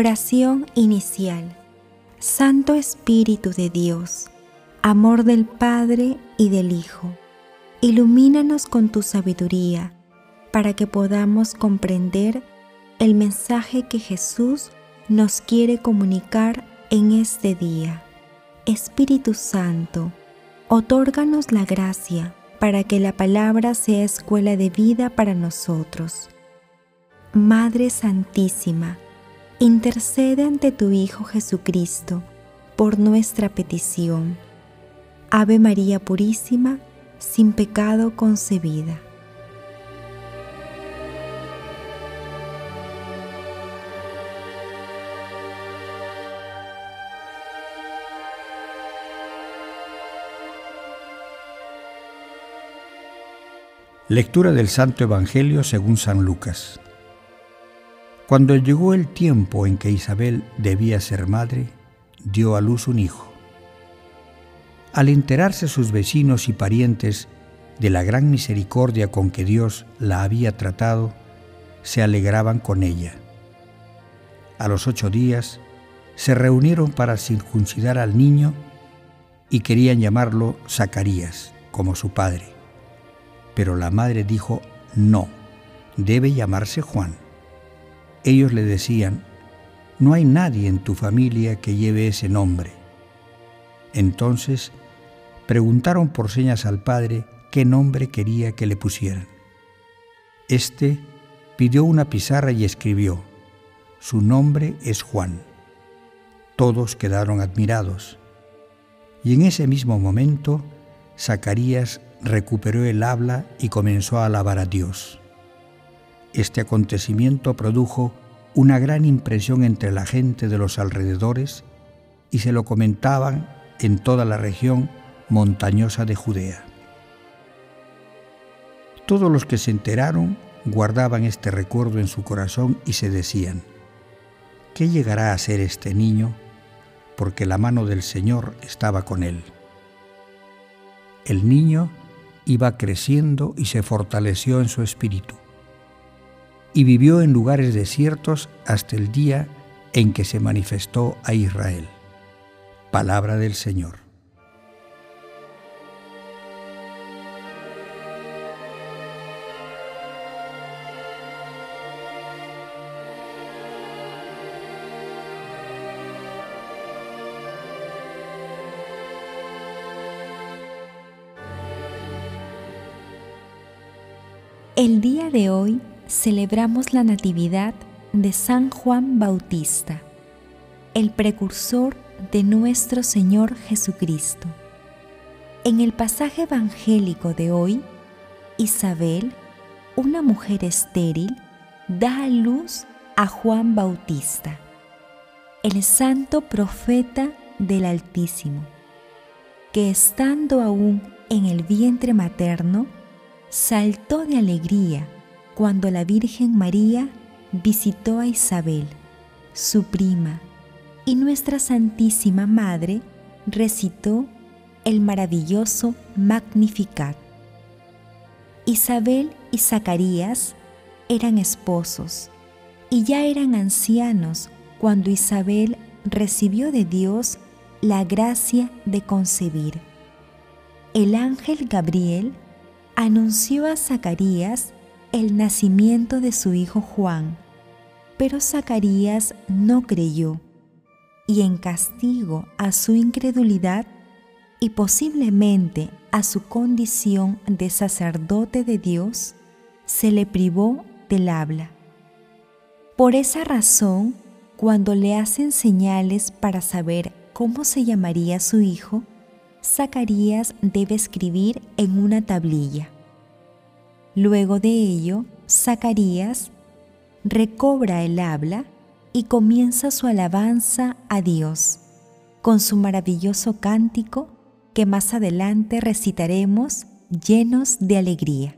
Oración inicial. Santo Espíritu de Dios, amor del Padre y del Hijo, ilumínanos con tu sabiduría para que podamos comprender el mensaje que Jesús nos quiere comunicar en este día. Espíritu Santo, otórganos la gracia para que la palabra sea escuela de vida para nosotros. Madre Santísima, intercede ante tu Hijo Jesucristo por nuestra petición. Ave María Purísima, sin pecado concebida. Lectura del Santo Evangelio según San Lucas. Cuando llegó el tiempo en que Isabel debía ser madre, dio a luz un hijo. Al enterarse sus vecinos y parientes de la gran misericordia con que Dios la había tratado, se alegraban con ella. A los ocho días se reunieron para circuncidar al niño y querían llamarlo Zacarías, como su padre. Pero la madre dijo, no, debe llamarse Juan. Ellos le decían, no hay nadie en tu familia que lleve ese nombre. Entonces preguntaron por señas al padre qué nombre quería que le pusieran. Este pidió una pizarra y escribió, su nombre es Juan. Todos quedaron admirados. Y en ese mismo momento, Zacarías recuperó el habla y comenzó a alabar a Dios. Este acontecimiento produjo una gran impresión entre la gente de los alrededores y se lo comentaban en toda la región montañosa de Judea. Todos los que se enteraron guardaban este recuerdo en su corazón y se decían, ¿qué llegará a ser este niño? Porque la mano del Señor estaba con él. El niño iba creciendo y se fortaleció en su espíritu. Y vivió en lugares desiertos hasta el día en que se manifestó a Israel. Palabra del Señor. El día de hoy celebramos la Natividad de San Juan Bautista, el precursor de nuestro Señor Jesucristo. En el pasaje evangélico de hoy, Isabel, una mujer estéril, da a luz a Juan Bautista, el santo profeta del Altísimo, que estando aún en el vientre materno, saltó de alegría cuando la Virgen María visitó a Isabel, su prima, y nuestra Santísima Madre recitó el maravilloso Magnificat. Isabel y Zacarías eran esposos y ya eran ancianos cuando Isabel recibió de Dios la gracia de concebir. El ángel Gabriel anunció a Zacarías el nacimiento de su hijo Juan, pero Zacarías no creyó y en castigo a su incredulidad y posiblemente a su condición de sacerdote de Dios, se le privó del habla. Por esa razón, cuando le hacen señales para saber cómo se llamaría su hijo, Zacarías debe escribir en una tablilla. Luego de ello, Zacarías recobra el habla y comienza su alabanza a Dios con su maravilloso cántico que más adelante recitaremos llenos de alegría.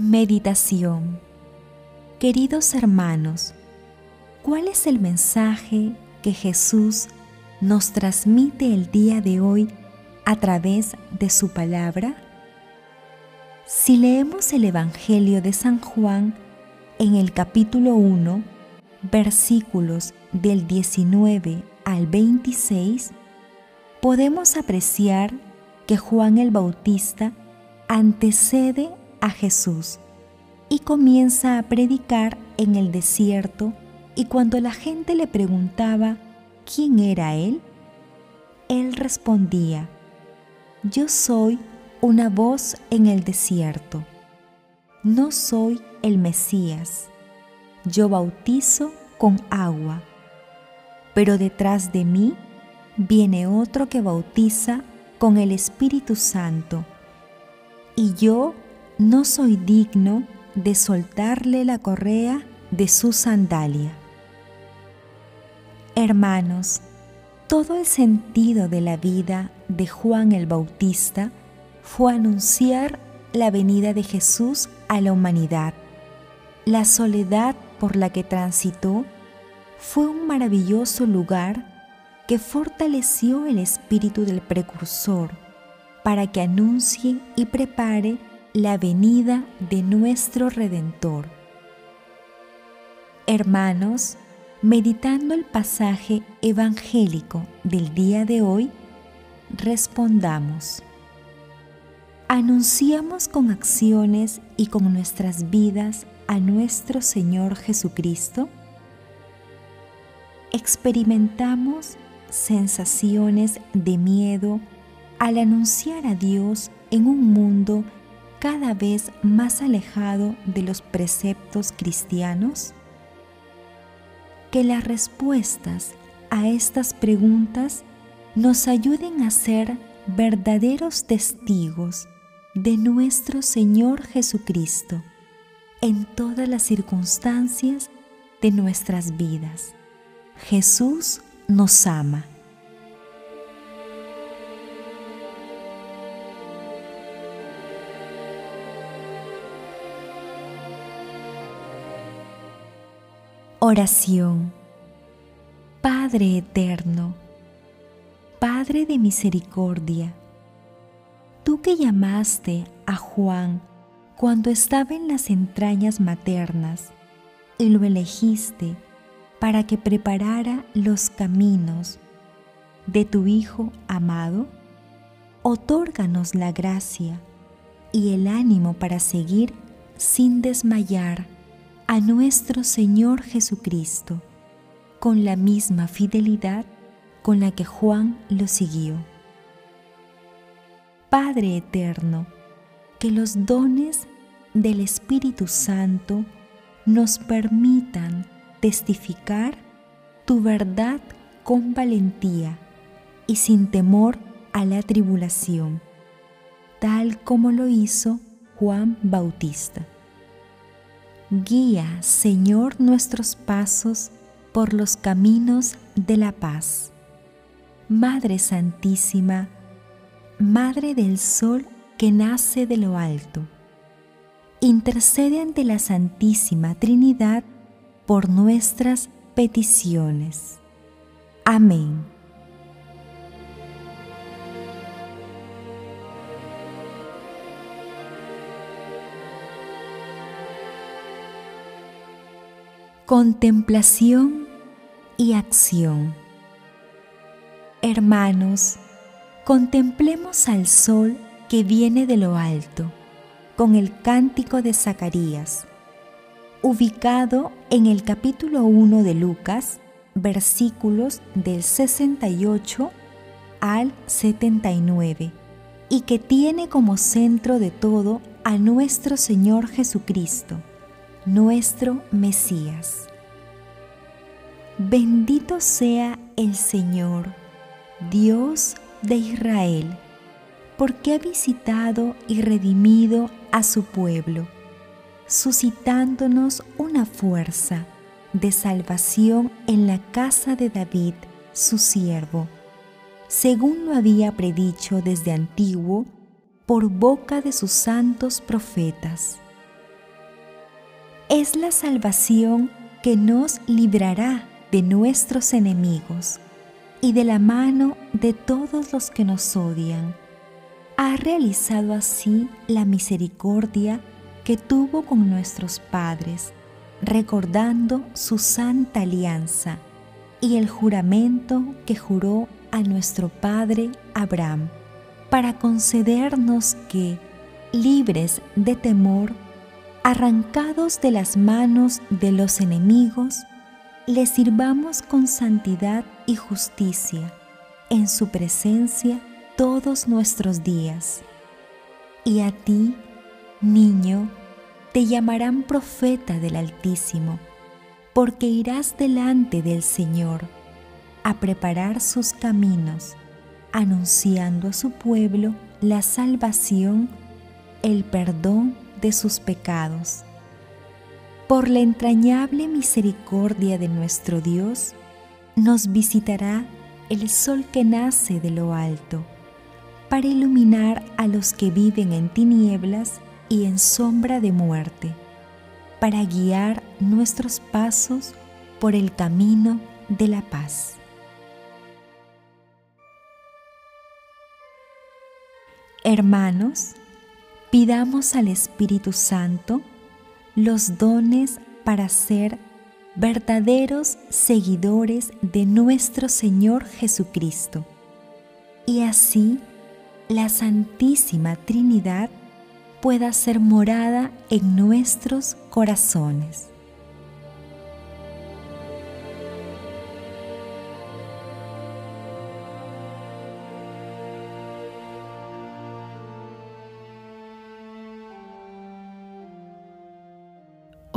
Meditación Queridos hermanos, ¿Cuál es el mensaje que Jesús nos transmite el día de hoy a través de su palabra? Si leemos el Evangelio de San Juan en el capítulo 1, versículos del 19 al 26, podemos apreciar que Juan el Bautista antecede a Jesús y comienza a predicar en el desierto. Y cuando la gente le preguntaba quién era él, él respondía, yo soy una voz en el desierto, no soy el Mesías, yo bautizo con agua, pero detrás de mí viene otro que bautiza con el Espíritu Santo, y yo no soy digno de soltarle la correa de su sandalia. Hermanos, todo el sentido de la vida de Juan el Bautista fue anunciar la venida de Jesús a la humanidad. La soledad por la que transitó fue un maravilloso lugar que fortaleció el espíritu del precursor para que anuncie y prepare la venida de nuestro Redentor. Hermanos, meditando el pasaje evangélico del día de hoy, respondamos. Anunciamos con acciones y con nuestras vidas a nuestro Señor Jesucristo. Experimentamos sensaciones de miedo al anunciar a Dios en un mundo cada vez más alejado de los preceptos cristianos? Que las respuestas a estas preguntas nos ayuden a ser verdaderos testigos de nuestro Señor Jesucristo en todas las circunstancias de nuestras vidas. Jesús nos ama. Oración. Padre eterno, Padre de misericordia, tú que llamaste a Juan cuando estaba en las entrañas maternas y lo elegiste para que preparara los caminos de tu Hijo amado, otórganos la gracia y el ánimo para seguir sin desmayar a nuestro Señor Jesucristo con la misma fidelidad con la que Juan lo siguió. Padre eterno, que los dones del Espíritu Santo nos permitan testificar tu verdad con valentía y sin temor a la tribulación, tal como lo hizo Juan Bautista. Guía, Señor, nuestros pasos por los caminos de la paz. Madre Santísima, Madre del Sol que nace de lo alto, intercede ante la Santísima Trinidad por nuestras peticiones. Amén. Contemplación y acción. Hermanos, contemplemos al sol que viene de lo alto, con el cántico de Zacarías ubicado en el capítulo 1 de Lucas, versículos del 68 al 79, y que tiene como centro de todo a nuestro Señor Jesucristo, nuestro Mesías. Bendito sea el Señor, Dios de Israel, porque ha visitado y redimido a su pueblo suscitándonos una fuerza de salvación en la casa de David, su siervo, según lo había predicho desde antiguo por boca de sus santos profetas. Es la salvación que nos librará de nuestros enemigos y de la mano de todos los que nos odian. Ha realizado así la misericordia que tuvo con nuestros padres, recordando su santa alianza y el juramento que juró a nuestro padre Abraham, para concedernos que, libres de temor, arrancados de las manos de los enemigos, le sirvamos con santidad y justicia en su presencia todos nuestros días. Y a ti, niño, te llamarán profeta del Altísimo, porque irás delante del Señor a preparar sus caminos, anunciando a su pueblo la salvación, el perdón de sus pecados. Por la entrañable misericordia de nuestro Dios, nos visitará el sol que nace de lo alto, para iluminar a los que viven en tinieblas y en sombra de muerte, para guiar nuestros pasos por el camino de la paz. Hermanos, pidamos al Espíritu Santo los dones para ser verdaderos seguidores de nuestro Señor Jesucristo. Y así la Santísima Trinidad pueda ser morada en nuestros corazones.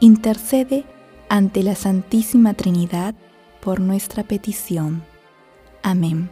intercede ante la Santísima Trinidad por nuestra petición. Amén.